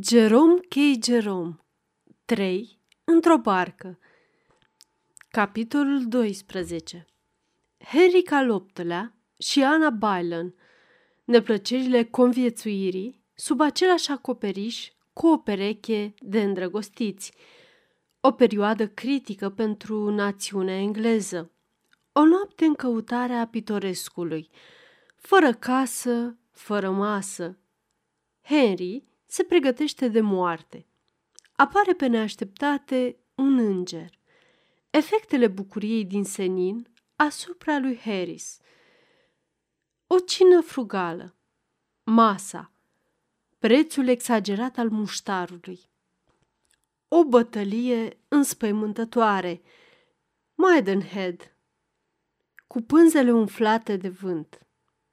Jerome K. Jerome 3. Într-o barcă Capitolul 12 Henry al VIII-lea și Ana Bylan Neplăcerile conviețuirii sub același acoperiș cu o pereche de îndrăgostiți. O perioadă critică pentru națiunea engleză. O noapte în căutarea pitorescului. Fără casă, fără masă. Henry se pregătește de moarte. Apare pe neașteptate un înger. Efectele bucuriei din senin asupra lui Harris. O cină frugală. Masa. Prețul exagerat al muștarului. O bătălie înspăimântătoare. Maidenhead. Cu pânzele umflate de vânt.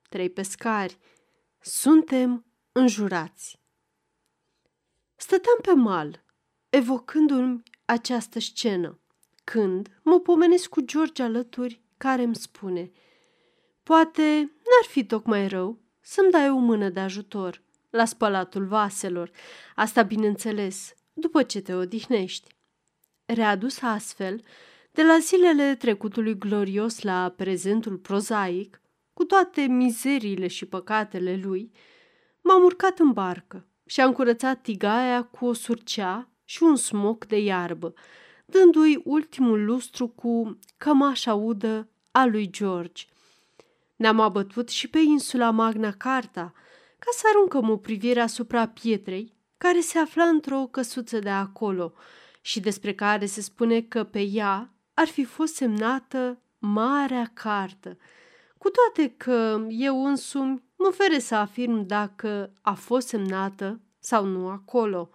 Trei pescari. Suntem înjurați. Stăteam pe mal, evocându-mi această scenă, când mă pomenesc cu George alături, care îmi spune Poate n-ar fi tocmai rău să-mi dai o mână de ajutor la spălatul vaselor, asta bineînțeles, după ce te odihnești. Readus astfel, de la zilele trecutului glorios la prezentul prozaic, cu toate mizeriile și păcatele lui, m-am urcat în barcă și am curățat tigaia cu o surcea și un smoc de iarbă, dându-i ultimul lustru cu cămașa udă a lui George. Ne-am abătut și pe insula Magna Carta, ca să aruncăm o privire asupra pietrei care se afla într-o căsuță de acolo și despre care se spune că pe ea ar fi fost semnată Marea Cartă, cu toate că eu însumi mă fere să afirm dacă a fost semnată sau nu acolo.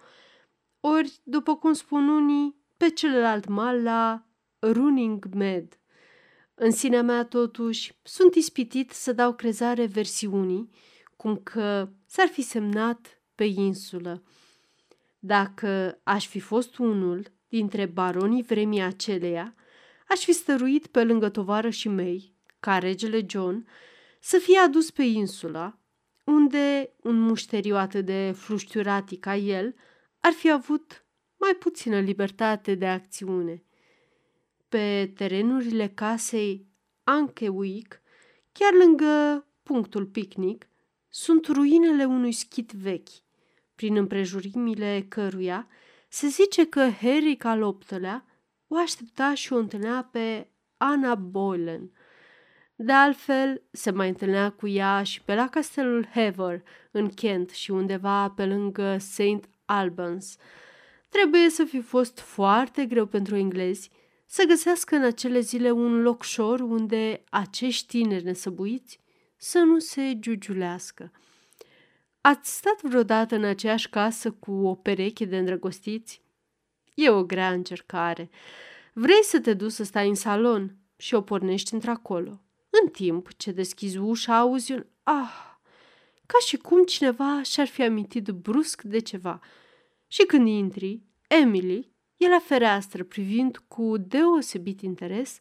Ori, după cum spun unii, pe celălalt mal la Running Med. În sinea mea, totuși, sunt ispitit să dau crezare versiunii, cum că s-ar fi semnat pe insulă. Dacă aș fi fost unul dintre baronii vremii aceleia, aș fi stăruit pe lângă tovarășii mei, ca regele John, să fie adus pe insula, unde un mușteriu atât de fluștiuratic ca el ar fi avut mai puțină libertate de acțiune. Pe terenurile casei Ankewick, chiar lângă punctul picnic, sunt ruinele unui schit vechi, prin împrejurimile căruia se zice că Harry al o aștepta și o întâlnea pe Anna Boylan, de altfel, se mai întâlnea cu ea și pe la castelul Hever, în Kent și undeva pe lângă St. Albans. Trebuie să fi fost foarte greu pentru englezi să găsească în acele zile un locșor unde acești tineri nesăbuiți să nu se giugiulească. Ați stat vreodată în aceeași casă cu o pereche de îndrăgostiți? E o grea încercare. Vrei să te duci să stai în salon și o pornești într-acolo. În timp ce deschizi ușa, auzi un ah, ca și cum cineva și-ar fi amintit brusc de ceva. Și când intri, Emily e la fereastră privind cu deosebit interes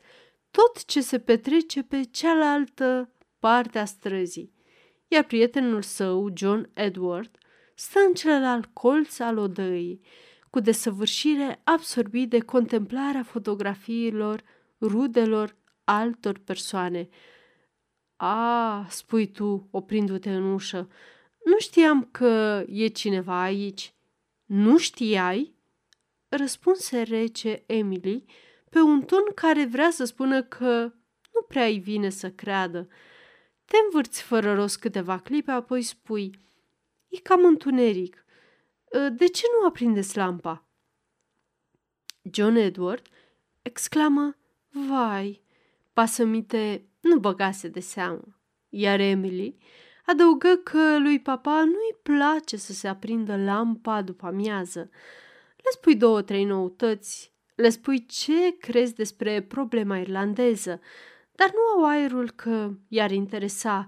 tot ce se petrece pe cealaltă parte a străzii, iar prietenul său, John Edward, stă în celălalt colț al odăii, cu desăvârșire absorbit de contemplarea fotografiilor rudelor altor persoane. A, spui tu, oprindu-te în ușă, nu știam că e cineva aici. Nu știai? Răspunse rece Emily pe un ton care vrea să spună că nu prea îi vine să creadă. Te învârți fără rost câteva clipe, apoi spui E cam întuneric. De ce nu aprindeți lampa? John Edward exclamă Vai, Pasămite nu băgase de seamă, iar Emily adăugă că lui papa nu-i place să se aprindă lampa după amiază. Le spui două, trei noutăți, le spui ce crezi despre problema irlandeză, dar nu au aerul că i-ar interesa.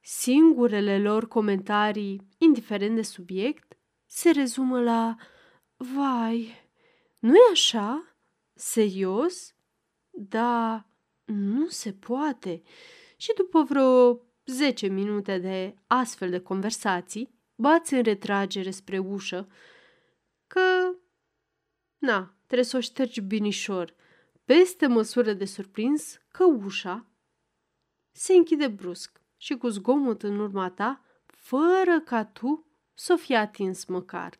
Singurele lor comentarii, indiferent de subiect, se rezumă la Vai, nu-i așa? Serios? Da, nu se poate. Și după vreo zece minute de astfel de conversații, bați în retragere spre ușă, că, na, trebuie să o ștergi binișor, peste măsură de surprins că ușa se închide brusc și cu zgomot în urma ta, fără ca tu să o fi atins măcar.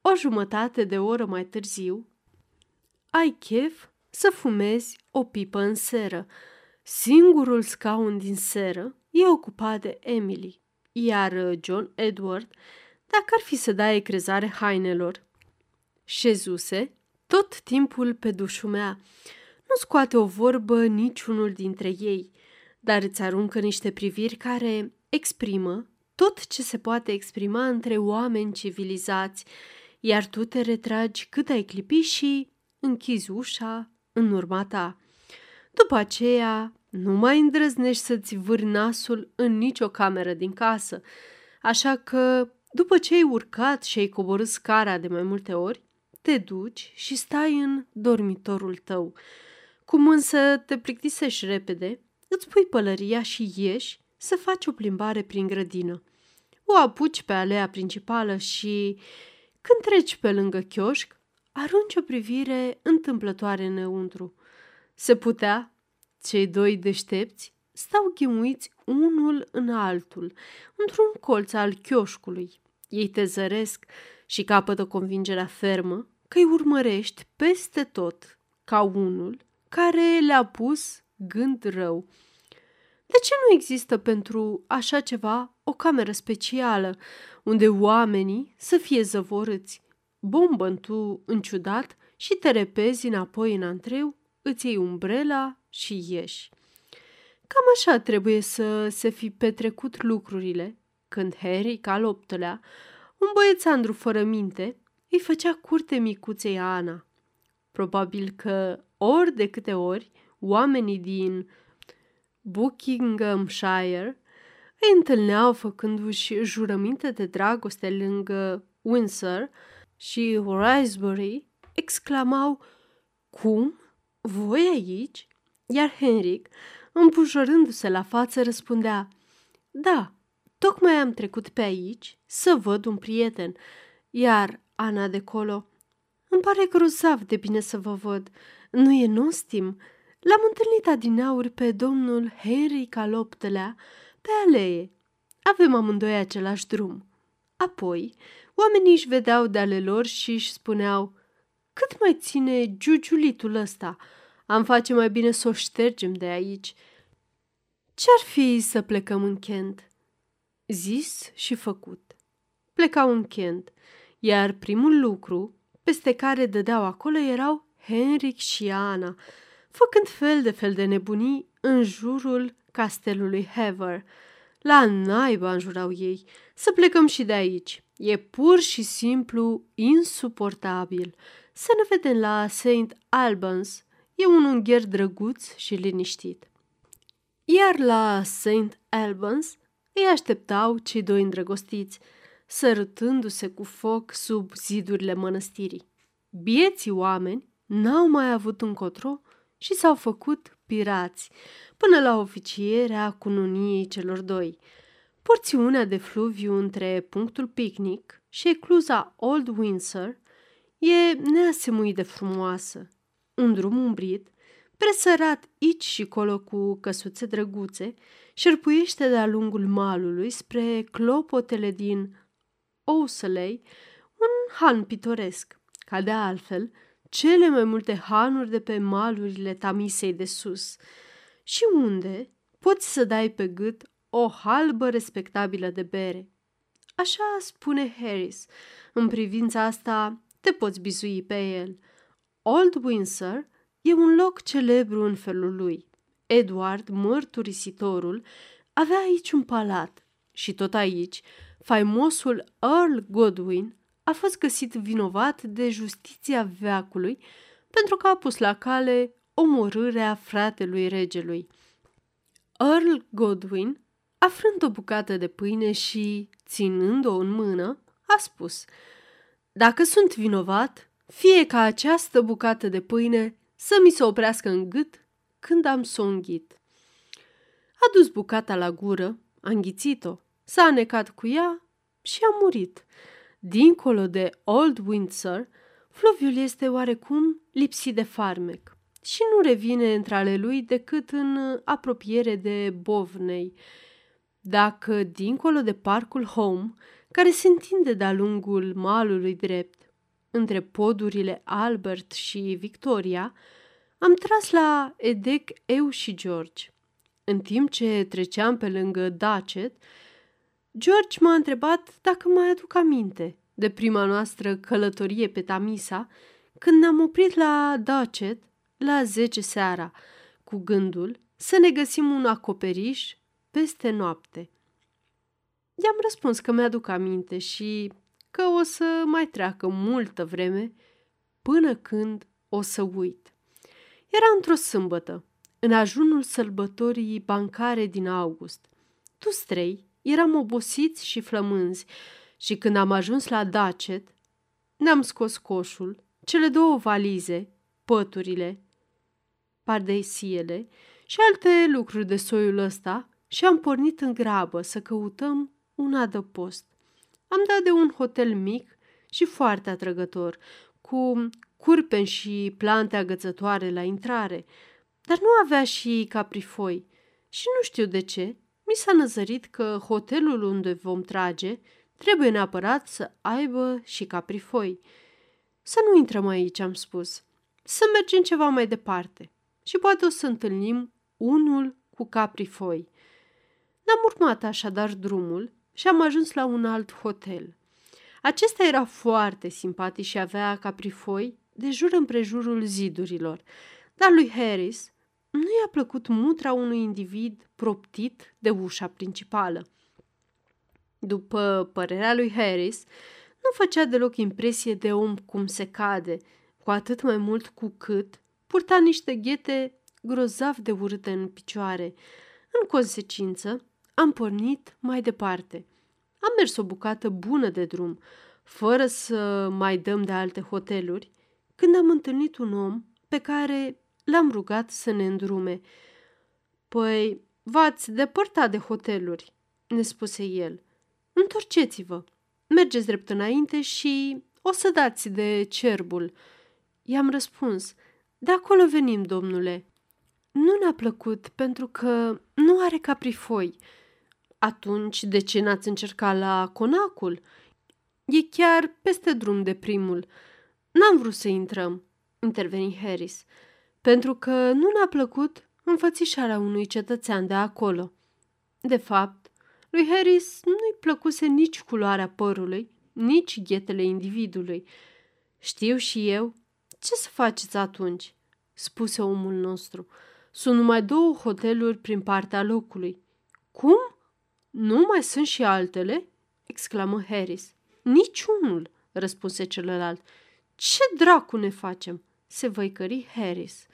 O jumătate de oră mai târziu, ai chef să fumezi o pipă în seră. Singurul scaun din seră e ocupat de Emily, iar John Edward, dacă ar fi să dai crezare hainelor, șezuse tot timpul pe dușumea. Nu scoate o vorbă niciunul dintre ei, dar îți aruncă niște priviri care exprimă tot ce se poate exprima între oameni civilizați, iar tu te retragi cât ai clipi și închizi ușa în urma ta. După aceea, nu mai îndrăznești să-ți vârți nasul în nicio cameră din casă, așa că, după ce ai urcat și ai coborât scara de mai multe ori, te duci și stai în dormitorul tău. Cum însă te plictisești repede, îți pui pălăria și ieși să faci o plimbare prin grădină. O apuci pe alea principală și, când treci pe lângă chioșc, arunci o privire întâmplătoare înăuntru. Se putea, cei doi deștepți stau ghemuiți unul în altul, într-un colț al chioșcului. Ei te zăresc și capătă convingerea fermă că îi urmărești peste tot ca unul care le-a pus gând rău. De ce nu există pentru așa ceva o cameră specială unde oamenii să fie zăvorâți? Bombă tu în ciudat și te repezi înapoi în antreu, îți iei umbrela și ieși. Cam așa trebuie să se fi petrecut lucrurile când Harry, ca loptălea, un băiețandru fără minte, îi făcea curte micuței Ana. Probabil că ori de câte ori oamenii din Buckinghamshire îi întâlneau făcându-și jurăminte de dragoste lângă Windsor, și Horacebury exclamau Cum? Voi aici? Iar Henrik, împujorându-se la față, răspundea Da, tocmai am trecut pe aici să văd un prieten. Iar Ana de colo Îmi pare grozav de bine să vă văd. Nu e nostim? L-am întâlnit adineauri pe domnul Henry al optelea pe alee. Avem amândoi același drum. Apoi, Oamenii își vedeau de ale lor și își spuneau Cât mai ține giugiulitul ăsta? Am face mai bine să o ștergem de aici. Ce-ar fi să plecăm în Kent? Zis și făcut. Plecau în Kent, iar primul lucru peste care dădeau acolo erau Henrik și Ana, făcând fel de fel de nebunii în jurul castelului Hever. La naiba înjurau ei, să plecăm și de aici. E pur și simplu insuportabil. Să ne vedem la St. Albans. E un ungher drăguț și liniștit. Iar la St. Albans îi așteptau cei doi îndrăgostiți, sărătându-se cu foc sub zidurile mănăstirii. Bieții oameni n-au mai avut încotro și s-au făcut pirați, până la oficierea cununiei celor doi – Porțiunea de fluviu între punctul picnic și ecluza Old Windsor e neasemuit de frumoasă. Un drum umbrit, presărat aici și colo cu căsuțe drăguțe, șerpuiește de-a lungul malului spre clopotele din Ouseley, un han pitoresc, ca de altfel cele mai multe hanuri de pe malurile Tamisei de sus, și unde poți să dai pe gât o halbă respectabilă de bere. Așa spune Harris. În privința asta te poți bizui pe el. Old Windsor e un loc celebru în felul lui. Edward, mărturisitorul, avea aici un palat și tot aici faimosul Earl Godwin a fost găsit vinovat de justiția veacului pentru că a pus la cale omorârea fratelui regelui. Earl Godwin Afrând o bucată de pâine și, ținând-o în mână, a spus Dacă sunt vinovat, fie ca această bucată de pâine să mi se oprească în gât când am să o înghit. A dus bucata la gură, a înghițit-o, s-a anecat cu ea și a murit. Dincolo de Old Windsor, fluviul este oarecum lipsit de farmec și nu revine între ale lui decât în apropiere de Bovnei. Dacă, dincolo de parcul Home, care se întinde de-a lungul malului drept, între podurile Albert și Victoria, am tras la Edec euș și George. În timp ce treceam pe lângă Dacet, George m-a întrebat dacă mai aduc aminte de prima noastră călătorie pe Tamisa, când ne-am oprit la Dacet la 10 seara, cu gândul să ne găsim un acoperiș peste noapte. I-am răspuns că mi-aduc aminte și că o să mai treacă multă vreme până când o să uit. Era într-o sâmbătă, în ajunul sărbătorii bancare din august. Toți trei eram obosiți și flămânzi și când am ajuns la Dacet, ne-am scos coșul, cele două valize, păturile, pardesiele și alte lucruri de soiul ăsta și am pornit în grabă să căutăm un adăpost. Am dat de un hotel mic și foarte atrăgător, cu curpen și plante agățătoare la intrare, dar nu avea și caprifoi. Și nu știu de ce, mi s-a năzărit că hotelul unde vom trage trebuie neapărat să aibă și caprifoi. Să nu intrăm aici, am spus. Să mergem ceva mai departe și poate o să întâlnim unul cu caprifoi. Ne-am urmat așadar drumul și am ajuns la un alt hotel. Acesta era foarte simpatic și avea caprifoi de jur împrejurul zidurilor, dar lui Harris nu i-a plăcut mutra unui individ proptit de ușa principală. După părerea lui Harris, nu făcea deloc impresie de om cum se cade, cu atât mai mult cu cât purta niște ghete grozav de urâte în picioare. În consecință, am pornit mai departe. Am mers o bucată bună de drum, fără să mai dăm de alte hoteluri, când am întâlnit un om pe care l-am rugat să ne îndrume. Păi, v-ați depărtat de hoteluri, ne spuse el. Întorceți-vă, mergeți drept înainte și o să dați de cerbul. I-am răspuns, de acolo venim, domnule. Nu ne-a plăcut pentru că nu are caprifoi. Atunci, de ce n-ați încercat la conacul? E chiar peste drum de primul. N-am vrut să intrăm, interveni Harris, pentru că nu ne-a plăcut înfățișarea unui cetățean de acolo. De fapt, lui Harris nu-i plăcuse nici culoarea părului, nici ghetele individului. Știu și eu. Ce să faceți atunci? spuse omul nostru. Sunt numai două hoteluri prin partea locului. Cum? Nu mai sunt și altele?" exclamă Harris. Niciunul, răspunse celălalt. Ce dracu ne facem?" Se văicări Harris.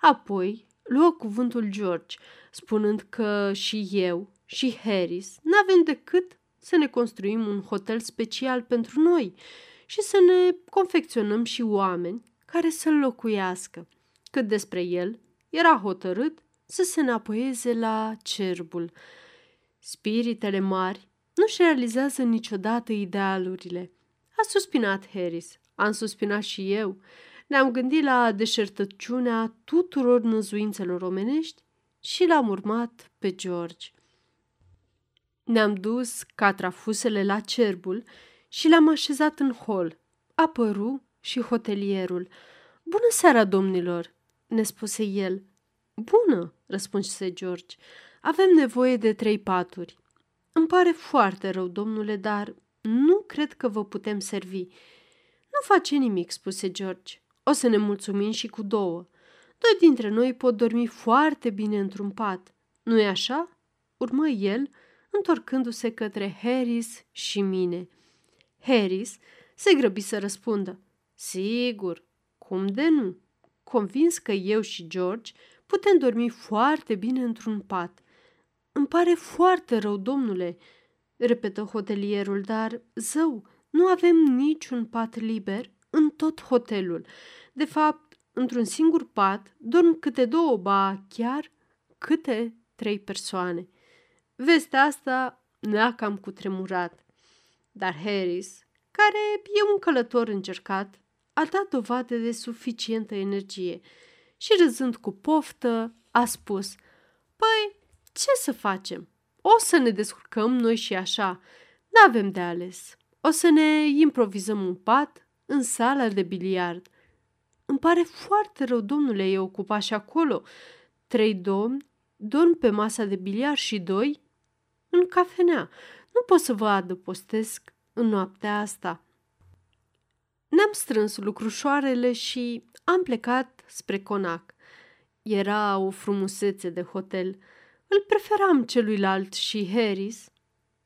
Apoi luă cuvântul George, spunând că și eu și Harris n-avem decât să ne construim un hotel special pentru noi și să ne confecționăm și oameni care să-l locuiască. Cât despre el, era hotărât să se înapoieze la cerbul. Spiritele mari nu-și realizează niciodată idealurile. A suspinat Harris, am suspinat și eu. Ne-am gândit la deșertăciunea tuturor năzuințelor omenești și l-am urmat pe George. Ne-am dus ca trafusele la cerbul și l-am așezat în hol. Apăru și hotelierul. Bună seara, domnilor!" ne spuse el. Bună, răspunse George. Avem nevoie de trei paturi. Îmi pare foarte rău, domnule, dar nu cred că vă putem servi. Nu face nimic, spuse George. O să ne mulțumim și cu două. Doi dintre noi pot dormi foarte bine într-un pat. Nu-i așa? Urmă el, întorcându-se către Harris și mine. Harris se grăbi să răspundă. Sigur, cum de nu? Convins că eu și George putem dormi foarte bine într-un pat. Îmi pare foarte rău, domnule, repetă hotelierul, dar, zău, nu avem niciun pat liber în tot hotelul. De fapt, într-un singur pat dorm câte două, ba chiar câte trei persoane. Vestea asta ne-a cam cutremurat. Dar Harris, care e un călător încercat, a dat dovadă de suficientă energie și râzând cu poftă, a spus Păi, ce să facem? O să ne descurcăm noi și așa. N-avem de ales. O să ne improvizăm un pat în sala de biliard. Îmi pare foarte rău, domnule, e ocupat și acolo. Trei domni dorm pe masa de biliard și doi în cafenea. Nu pot să vă adăpostesc în noaptea asta. Ne-am strâns lucrușoarele și am plecat spre Conac. Era o frumusețe de hotel. Îl preferam celuilalt și Harris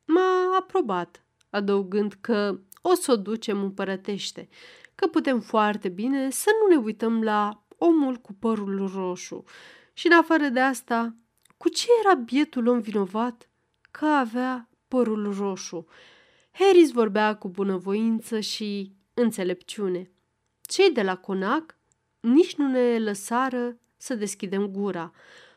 m-a aprobat, adăugând că o să o ducem împărătește, că putem foarte bine să nu ne uităm la omul cu părul roșu. Și în afară de asta, cu ce era bietul om vinovat că avea părul roșu? Harris vorbea cu bunăvoință și înțelepciune. Cei de la Conac nici nu ne lăsară să deschidem gura.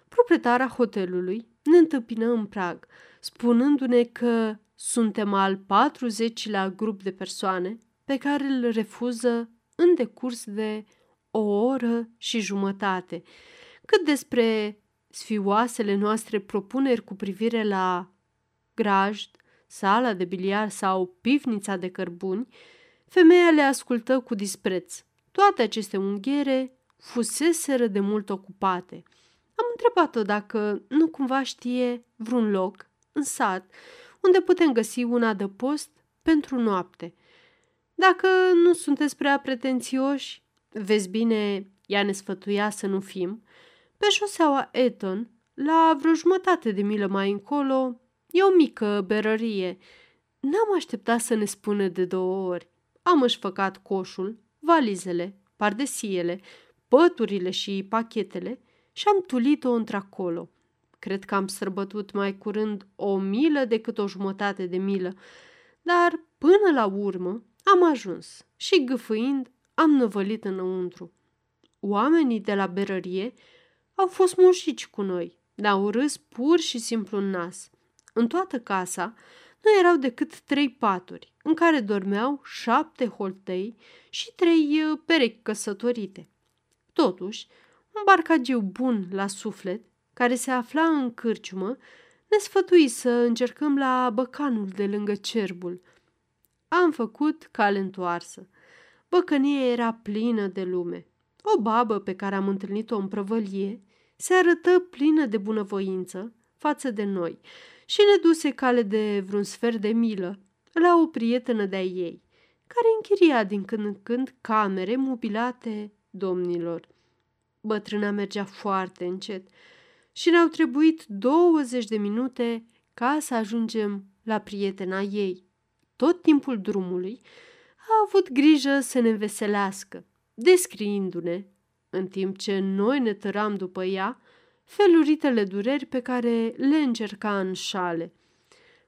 Proprietara hotelului ne întâmpină în prag, spunându-ne că suntem al 40-lea grup de persoane pe care îl refuză în decurs de o oră și jumătate. Cât despre sfioasele noastre propuneri cu privire la grajd, sala de biliar sau pivnița de cărbuni, femeia le ascultă cu dispreț. Toate aceste unghiere fuseseră de mult ocupate. Am întrebat-o dacă nu cumva știe vreun loc în sat unde putem găsi un adăpost pentru noapte. Dacă nu sunteți prea pretențioși, vezi bine, ea ne sfătuia să nu fim, pe șoseaua Eton, la vreo jumătate de milă mai încolo, e o mică berărie. N-am așteptat să ne spună de două ori. Am îșfăcat coșul, valizele, pardesiele, păturile și pachetele și am tulit-o într-acolo. Cred că am sărbătut mai curând o milă decât o jumătate de milă, dar până la urmă am ajuns și gâfâind am năvălit înăuntru. Oamenii de la berărie au fost mușici cu noi, ne-au râs pur și simplu în nas. În toată casa nu erau decât trei paturi, în care dormeau șapte holtei și trei uh, perechi căsătorite. Totuși, un barcagiu bun la suflet, care se afla în cârciumă, ne sfătui să încercăm la băcanul de lângă cerbul. Am făcut cale întoarsă. Băcănia era plină de lume. O babă pe care am întâlnit-o în prăvălie se arătă plină de bunăvoință față de noi și ne duse cale de vreun sfert de milă la o prietenă de-a ei, care închiria din când în când camere mobilate domnilor. Bătrâna mergea foarte încet și ne-au trebuit 20 de minute ca să ajungem la prietena ei. Tot timpul drumului a avut grijă să ne înveselească, descriindu-ne, în timp ce noi ne tăram după ea, feluritele dureri pe care le încerca în șale.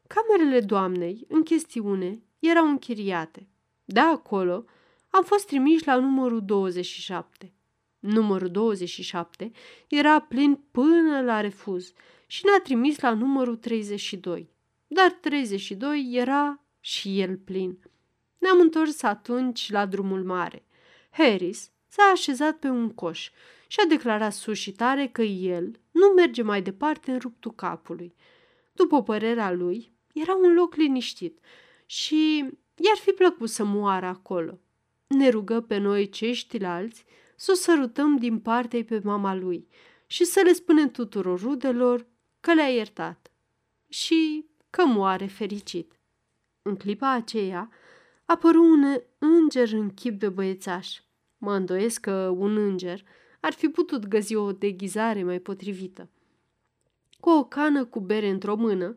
Camerele doamnei, în chestiune, erau închiriate. De acolo am fost trimiși la numărul 27. Numărul 27 era plin până la refuz și ne-a trimis la numărul 32. Dar 32 era și el plin. Ne-am întors atunci la drumul mare. Harris s-a așezat pe un coș și a declarat sus și tare că el nu merge mai departe în ruptul capului. După părerea lui, era un loc liniștit și i-ar fi plăcut să moară acolo. Ne rugă pe noi ceștilalți să o sărutăm din partea pe mama lui și să le spunem tuturor rudelor că le-a iertat și că moare fericit. În clipa aceea apăru un înger în chip de băiețaș. Mă îndoiesc că un înger ar fi putut găsi o deghizare mai potrivită. Cu o cană cu bere într-o mână,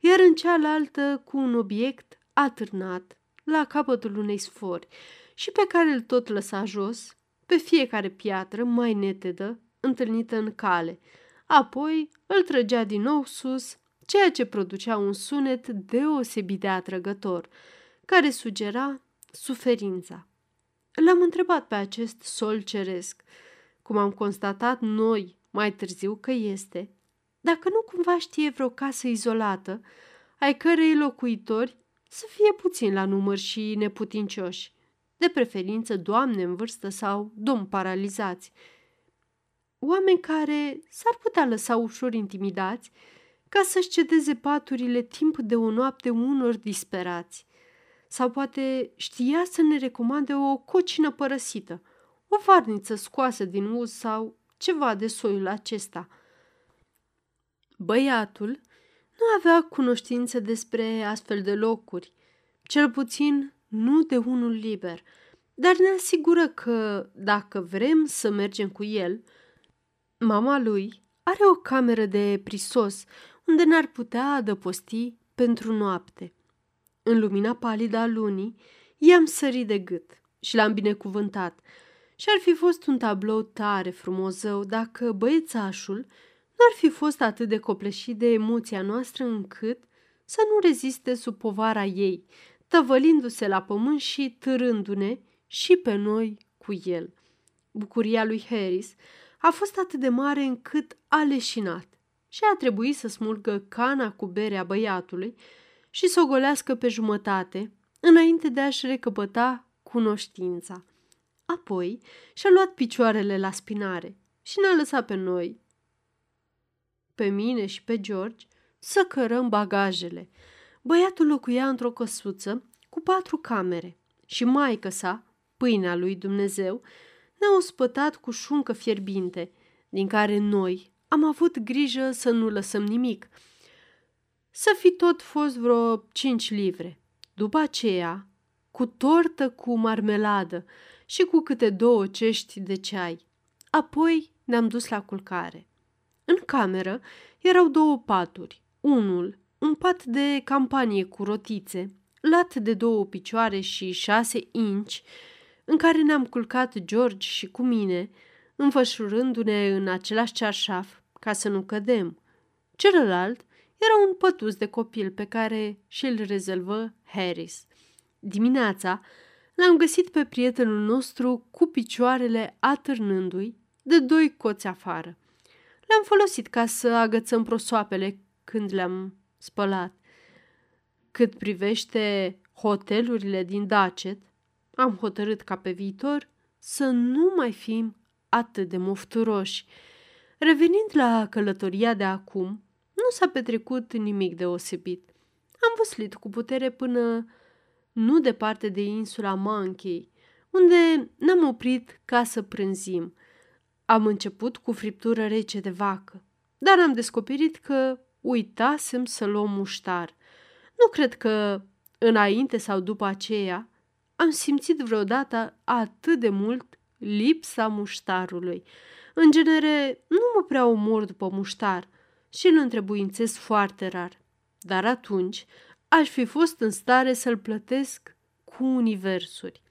iar în cealaltă cu un obiect atârnat la capătul unei sfori și pe care îl tot lăsa jos pe fiecare piatră mai netedă întâlnită în cale. Apoi îl trăgea din nou sus, ceea ce producea un sunet deosebit de atrăgător, care sugera suferința. L-am întrebat pe acest sol ceresc, cum am constatat noi mai târziu că este, dacă nu cumva știe vreo casă izolată, ai cărei locuitori să fie puțin la număr și neputincioși, de preferință doamne în vârstă sau domn paralizați. Oameni care s-ar putea lăsa ușor intimidați ca să-și cedeze paturile timp de o noapte unor disperați. Sau poate știa să ne recomande o cocină părăsită, o varniță scoasă din uz sau ceva de soiul acesta. Băiatul nu avea cunoștință despre astfel de locuri, cel puțin nu de unul liber, dar ne asigură că, dacă vrem să mergem cu el, mama lui are o cameră de prisos unde ne-ar putea adăposti pentru noapte. În lumina palidă a lunii, i-am sărit de gât și l-am binecuvântat și ar fi fost un tablou tare frumozău dacă băiețașul nu ar fi fost atât de copleșit de emoția noastră încât să nu reziste sub povara ei, tăvălindu-se la pământ și târându-ne și pe noi cu el. Bucuria lui Harris a fost atât de mare încât a leșinat și a trebuit să smulgă cana cu berea băiatului și să o golească pe jumătate, înainte de a-și recăpăta cunoștința. Apoi și-a luat picioarele la spinare și ne-a lăsat pe noi, pe mine și pe George, să cărăm bagajele. Băiatul locuia într-o căsuță cu patru camere și maică sa, pâinea lui Dumnezeu, ne-a ospătat cu șuncă fierbinte, din care noi am avut grijă să nu lăsăm nimic. Să fi tot fost vreo cinci livre. După aceea, cu tortă cu marmeladă și cu câte două cești de ceai. Apoi ne-am dus la culcare. În cameră erau două paturi. Unul, un pat de campanie cu rotițe, lat de două picioare și șase inci, în care ne-am culcat George și cu mine, înfășurându-ne în același cearșaf ca să nu cădem. Celălalt era un pătus de copil pe care și-l rezervă Harris. Dimineața l-am găsit pe prietenul nostru cu picioarele atârnându-i de doi coți afară. Le-am folosit ca să agățăm prosoapele când le-am spălat. Cât privește hotelurile din Dacet, am hotărât ca pe viitor să nu mai fim atât de mofturoși. Revenind la călătoria de acum, nu s-a petrecut nimic deosebit. Am văslit cu putere până nu departe de insula Monkey, unde ne-am oprit ca să prânzim. Am început cu friptură rece de vacă, dar am descoperit că uitasem să luăm muștar. Nu cred că înainte sau după aceea am simțit vreodată atât de mult lipsa muștarului. În genere, nu mă prea omor după muștar și îl întrebuințez foarte rar. Dar atunci aș fi fost în stare să-l plătesc cu universuri.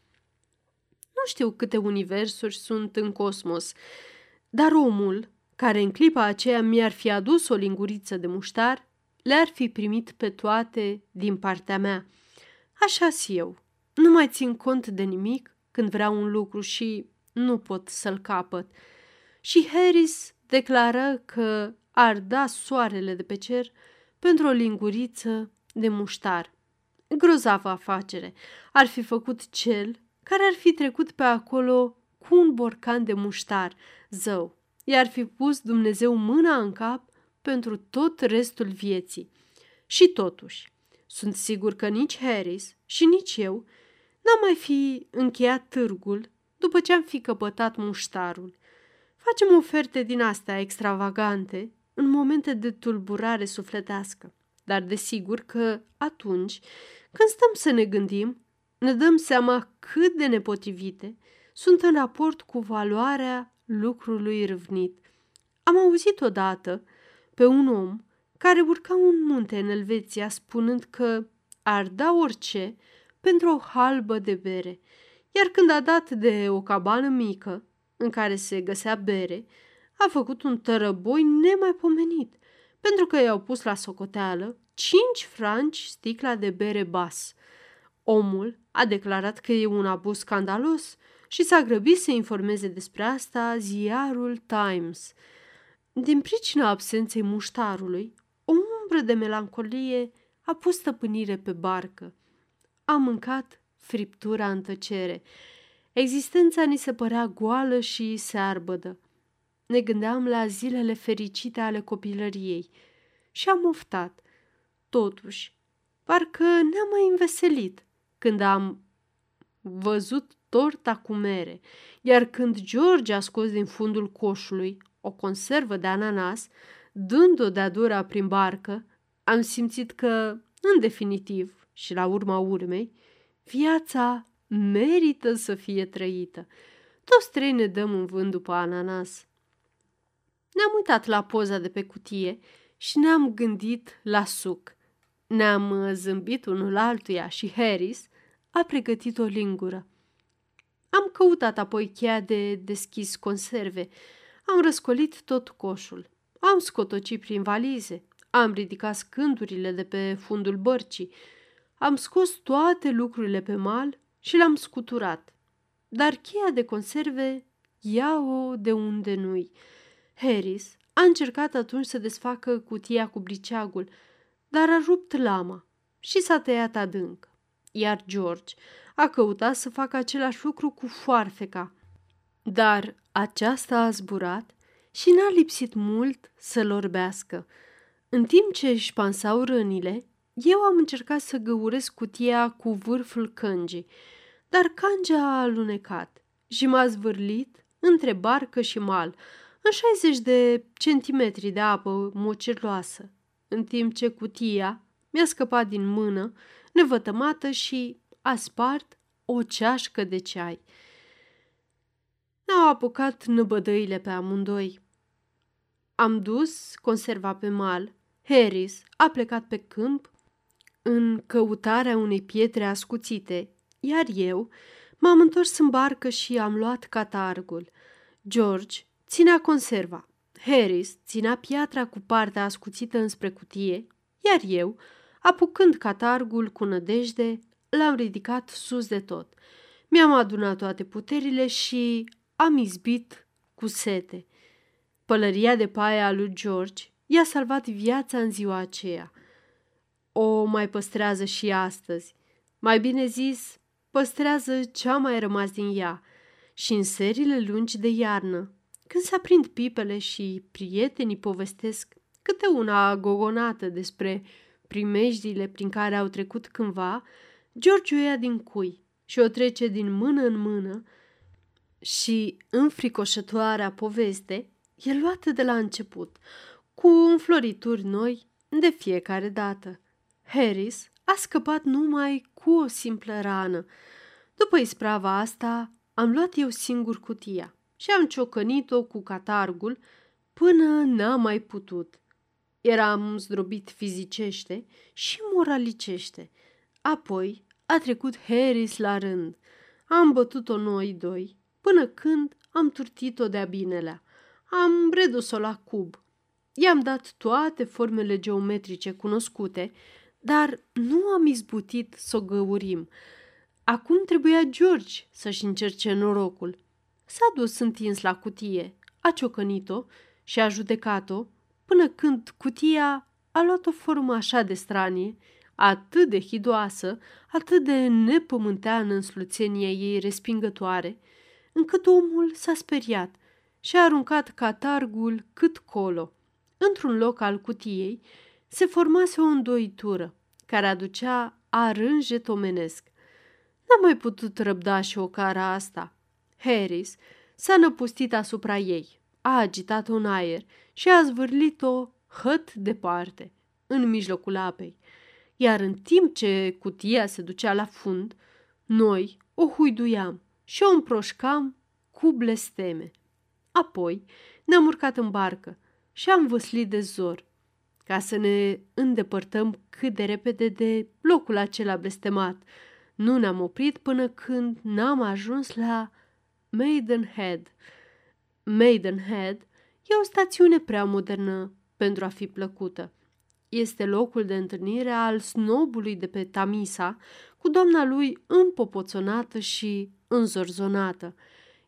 Nu știu câte universuri sunt în cosmos, dar omul, care în clipa aceea mi-ar fi adus o linguriță de muștar, le-ar fi primit pe toate din partea mea. așa și eu. Nu mai țin cont de nimic când vreau un lucru și nu pot să-l capăt. Și Harris declară că ar da soarele de pe cer pentru o linguriță de muștar. Grozavă afacere. Ar fi făcut cel care ar fi trecut pe acolo cu un borcan de muștar, zău. I-ar fi pus Dumnezeu mâna în cap pentru tot restul vieții. Și totuși, sunt sigur că nici Harris și nici eu n-am mai fi încheiat târgul după ce am fi căpătat muștarul. Facem oferte din astea extravagante în momente de tulburare sufletească, dar desigur că atunci, când stăm să ne gândim, ne dăm seama cât de nepotrivite sunt în raport cu valoarea lucrului râvnit. Am auzit odată pe un om care urca un munte în Elveția spunând că ar da orice pentru o halbă de bere, iar când a dat de o cabană mică în care se găsea bere, a făcut un tărăboi nemaipomenit, pentru că i-au pus la socoteală cinci franci sticla de bere bas. Omul a declarat că e un abuz scandalos și s-a grăbit să informeze despre asta ziarul Times. Din pricina absenței muștarului, o umbră de melancolie a pus stăpânire pe barcă – am mâncat friptura în tăcere. Existența ni se părea goală și searbădă. Ne gândeam la zilele fericite ale copilăriei și am oftat. Totuși, parcă ne-am mai înveselit când am văzut torta cu mere, iar când George a scos din fundul coșului o conservă de ananas, dând-o de-a dura prin barcă, am simțit că, în definitiv și la urma urmei, viața merită să fie trăită. Toți trei ne dăm în vânt după ananas. Ne-am uitat la poza de pe cutie și ne-am gândit la suc. Ne-am zâmbit unul altuia și Harris a pregătit o lingură. Am căutat apoi cheia de deschis conserve. Am răscolit tot coșul. Am scotocit prin valize. Am ridicat scândurile de pe fundul bărcii. Am scos toate lucrurile pe mal și l-am scuturat. Dar cheia de conserve ia-o de unde nu-i. Harris a încercat atunci să desfacă cutia cu briceagul, dar a rupt lama și s-a tăiat adânc. Iar George a căutat să facă același lucru cu foarfeca. Dar aceasta a zburat și n-a lipsit mult să-l orbească. În timp ce își pansau rănile, eu am încercat să găuresc cutia cu vârful căngii, dar cangea a alunecat și m-a zvârlit între barcă și mal, în 60 de centimetri de apă mocirloasă, în timp ce cutia mi-a scăpat din mână, nevătămată și a spart o ceașcă de ceai. Ne-au apucat năbădăile pe amândoi. Am dus conserva pe mal. Harris a plecat pe câmp în căutarea unei pietre ascuțite, iar eu m-am întors în barcă și am luat catargul. George ținea conserva. Harris ținea piatra cu partea ascuțită înspre cutie, iar eu, apucând catargul cu nădejde, l-am ridicat sus de tot. Mi-am adunat toate puterile și am izbit cu sete. Pălăria de paie a lui George i-a salvat viața în ziua aceea. O mai păstrează și astăzi. Mai bine zis, păstrează ce-a mai rămas din ea. Și în serile lungi de iarnă, când se aprind pipele și prietenii povestesc câte una gogonată despre primejdile prin care au trecut cândva, George o ia din cui și o trece din mână în mână și înfricoșătoarea poveste e luată de la început, cu înflorituri noi de fiecare dată. Harris a scăpat numai cu o simplă rană. După isprava asta, am luat eu singur cutia și am ciocănit-o cu catargul până n-am mai putut. Eram zdrobit fizicește și moralicește. Apoi a trecut Harris la rând. Am bătut-o noi doi, până când am turtit-o de-a binelea. Am redus-o la cub. I-am dat toate formele geometrice cunoscute, dar nu am izbutit să o găurim. Acum trebuia George să-și încerce norocul. S-a dus întins la cutie, a ciocănit-o și a judecat-o, până când cutia a luat o formă așa de stranie, atât de hidoasă, atât de nepământeană în sluțenia ei respingătoare, încât omul s-a speriat și a aruncat catargul cât colo. Într-un loc al cutiei se formase o îndoitură care aducea arânjet omenesc. N-a mai putut răbda și o cara asta. Harris s-a năpustit asupra ei, a agitat un aer și a zvârlit-o hăt departe, în mijlocul apei iar în timp ce cutia se ducea la fund, noi o huiduiam și o împroșcam cu blesteme. Apoi ne-am urcat în barcă și am văslit de zor, ca să ne îndepărtăm cât de repede de locul acela blestemat. Nu ne-am oprit până când n-am ajuns la Maidenhead. Maidenhead e o stațiune prea modernă pentru a fi plăcută este locul de întâlnire al snobului de pe Tamisa, cu doamna lui împopoțonată și înzorzonată.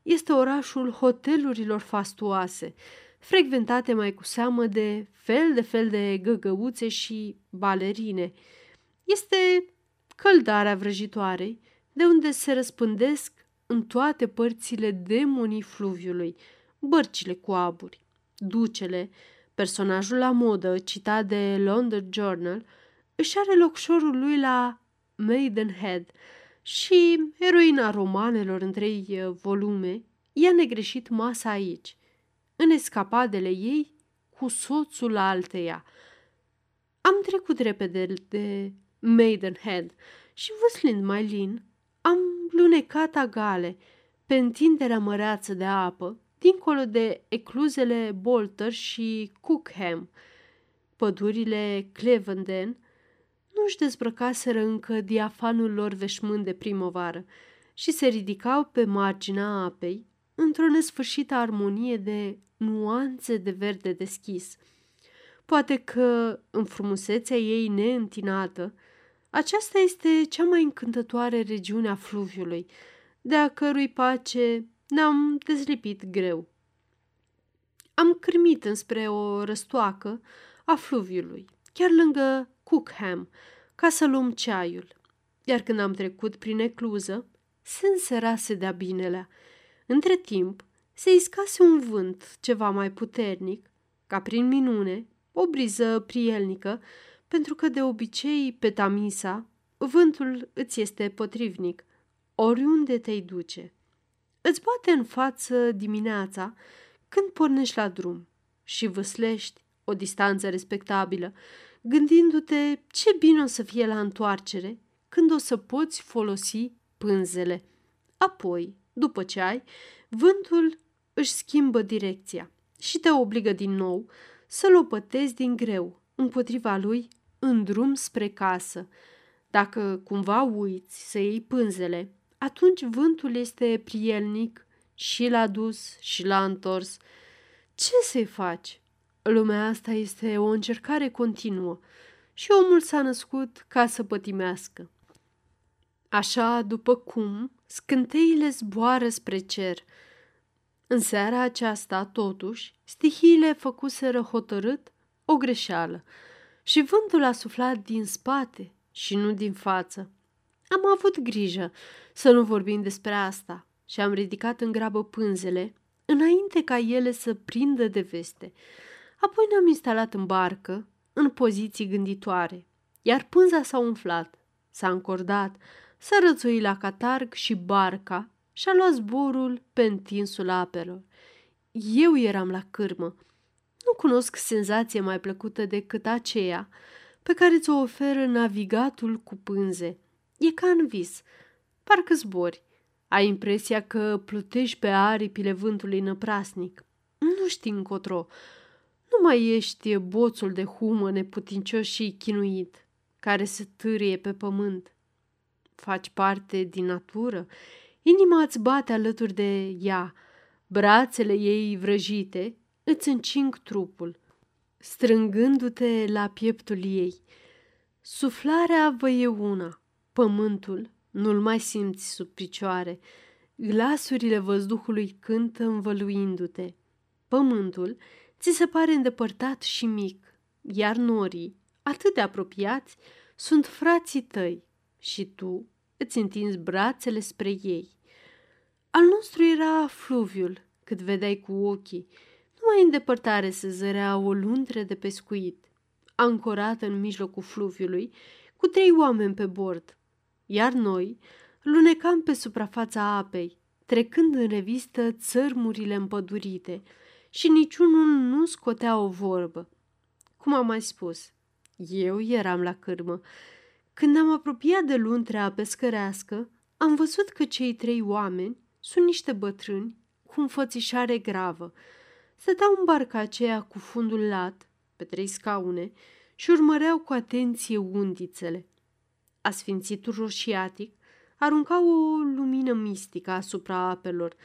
Este orașul hotelurilor fastuoase, frecventate mai cu seamă de fel de fel de găgăuțe și balerine. Este scăldarea vrăjitoarei, de unde se răspândesc în toate părțile demonii fluviului, bărcile cu aburi, ducele, personajul la modă citat de London Journal, își are locșorul lui la Maidenhead și eroina romanelor în trei eh, volume i-a negreșit masa aici, în escapadele ei cu soțul alteia. Am trecut repede de Maidenhead și văslind mai lin, am lunecat agale pe întinderea măreață de apă, dincolo de ecluzele Bolter și Cookham. Pădurile Clevenden nu-și dezbrăcaseră încă diafanul lor veșmânt de primăvară și se ridicau pe marginea apei într-o nesfârșită armonie de nuanțe de verde deschis. Poate că, în frumusețea ei neîntinată, aceasta este cea mai încântătoare regiune a fluviului, de a cărui pace ne-am dezlipit greu. Am cârmit înspre o răstoacă a fluviului, chiar lângă Cookham, ca să luăm ceaiul, iar când am trecut prin ecluză, se înserase de-a binelea. Între timp, se iscase un vânt ceva mai puternic, ca prin minune, o briză prielnică, pentru că de obicei pe Tamisa vântul îți este potrivnic, oriunde te-i duce. Îți bate în față dimineața când pornești la drum și văslești o distanță respectabilă, gândindu-te ce bine o să fie la întoarcere când o să poți folosi pânzele. Apoi, după ce ai, vântul își schimbă direcția și te obligă din nou să-l opătezi din greu împotriva lui în drum spre casă. Dacă cumva uiți să iei pânzele, atunci vântul este prielnic și l-a dus și l-a întors. Ce să-i faci? Lumea asta este o încercare continuă și omul s-a născut ca să pătimească. Așa după cum scânteile zboară spre cer. În seara aceasta, totuși, stihiile făcuseră hotărât o greșeală și vântul a suflat din spate și nu din față. Am avut grijă să nu vorbim despre asta și am ridicat în grabă pânzele înainte ca ele să prindă de veste. Apoi ne-am instalat în barcă, în poziții gânditoare, iar pânza s-a umflat, s-a încordat, s-a rățuit la catarg și barca și-a luat zborul pe întinsul apelor. Eu eram la cârmă. Nu cunosc senzație mai plăcută decât aceea pe care ți-o oferă navigatul cu pânze. E ca în vis. Parcă zbori. Ai impresia că plutești pe aripile vântului năprasnic. Nu știi încotro. Nu mai ești boțul de humă neputincios și chinuit, care se târie pe pământ. Faci parte din natură, inima îți bate alături de ea, brațele ei vrăjite îți încing trupul, strângându-te la pieptul ei. Suflarea vă e una, pământul nu-l mai simți sub picioare, glasurile văzduhului cântă învăluindu-te. Pământul ți se pare îndepărtat și mic, iar norii, atât de apropiați, sunt frații tăi și tu îți întinzi brațele spre ei. Al nostru era fluviul, cât vedeai cu ochii. Numai în depărtare se zărea o luntre de pescuit, ancorată în mijlocul fluviului, cu trei oameni pe bord, iar noi lunecam pe suprafața apei, trecând în revistă țărmurile împădurite – și niciunul nu scotea o vorbă. Cum am mai spus, eu eram la cârmă. Când am apropiat de luntrea pescărească, am văzut că cei trei oameni sunt niște bătrâni cu înfățișare gravă. Stăteau în barca aceea cu fundul lat, pe trei scaune, și urmăreau cu atenție undițele. Asfințitul roșiatic arunca o lumină mistică asupra apelor,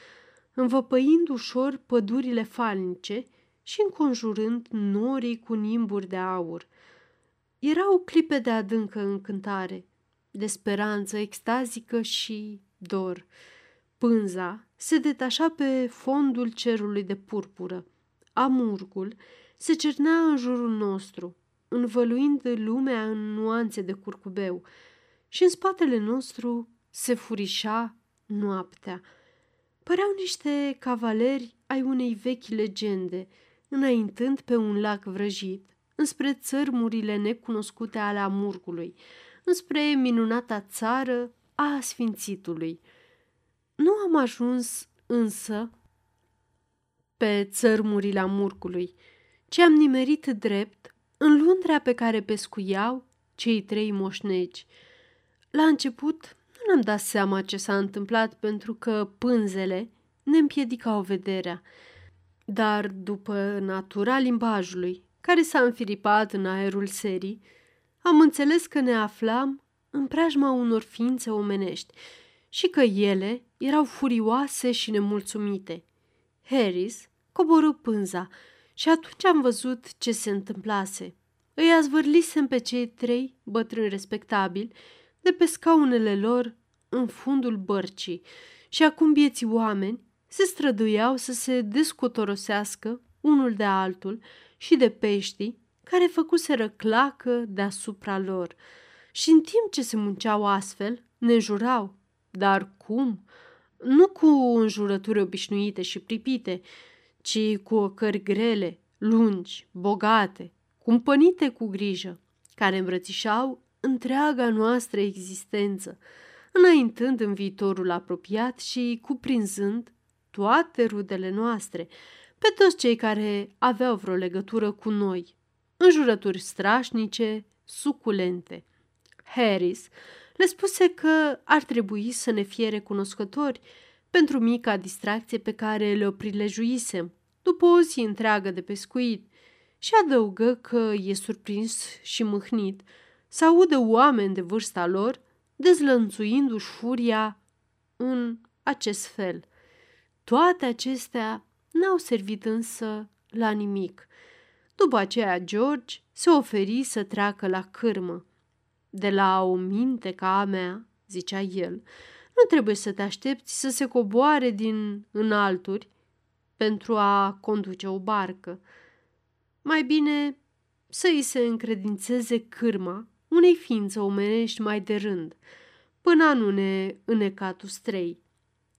învăpăind ușor pădurile falnice și înconjurând norii cu nimburi de aur. Era o clipe de adâncă încântare, de speranță extazică și dor. Pânza se detașa pe fondul cerului de purpură. Amurgul se cernea în jurul nostru, învăluind lumea în nuanțe de curcubeu. Și în spatele nostru se furișa noaptea. Păreau niște cavaleri ai unei vechi legende, înaintând pe un lac vrăjit, înspre țărmurile necunoscute ale Amurgului, înspre minunata țară a Sfințitului. Nu am ajuns însă pe țărmurile Amurgului, ci am nimerit drept în lundrea pe care pescuiau cei trei moșnegi. La început nu ne-am dat seama ce s-a întâmplat pentru că pânzele ne împiedicau vederea, dar după natura limbajului, care s-a înfiripat în aerul serii, am înțeles că ne aflam în preajma unor ființe omenești și că ele erau furioase și nemulțumite. Harris coborâ pânza și atunci am văzut ce se întâmplase. Îi azvârlisem pe cei trei bătrâni respectabili de pe scaunele lor în fundul bărcii și acum bieții oameni se străduiau să se descotorosească unul de altul și de peștii care făcuseră clacă deasupra lor. Și în timp ce se munceau astfel, ne jurau. Dar cum? Nu cu înjurături obișnuite și pripite, ci cu ocări grele, lungi, bogate, cumpănite cu grijă, care îmbrățișau întreaga noastră existență, înaintând în viitorul apropiat și cuprinzând toate rudele noastre, pe toți cei care aveau vreo legătură cu noi, înjurături strașnice, suculente. Harris le spuse că ar trebui să ne fie recunoscători pentru mica distracție pe care le-o prilejuisem după o zi întreagă de pescuit și adăugă că e surprins și mâhnit să audă oameni de vârsta lor dezlănțuindu-și furia în acest fel. Toate acestea n-au servit însă la nimic. După aceea George se oferi să treacă la cârmă. De la o minte ca a mea, zicea el, nu trebuie să te aștepți să se coboare din înalturi pentru a conduce o barcă. Mai bine să îi se încredințeze cârma unei ființe omenești mai de rând, până a nu ne înecatul strei.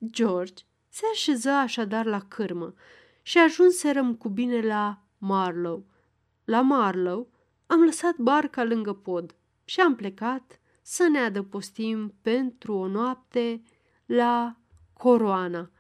George se așeză așadar la cârmă și ajunserăm cu bine la Marlow. La Marlow am lăsat barca lângă pod și am plecat să ne adăpostim pentru o noapte la Coroana.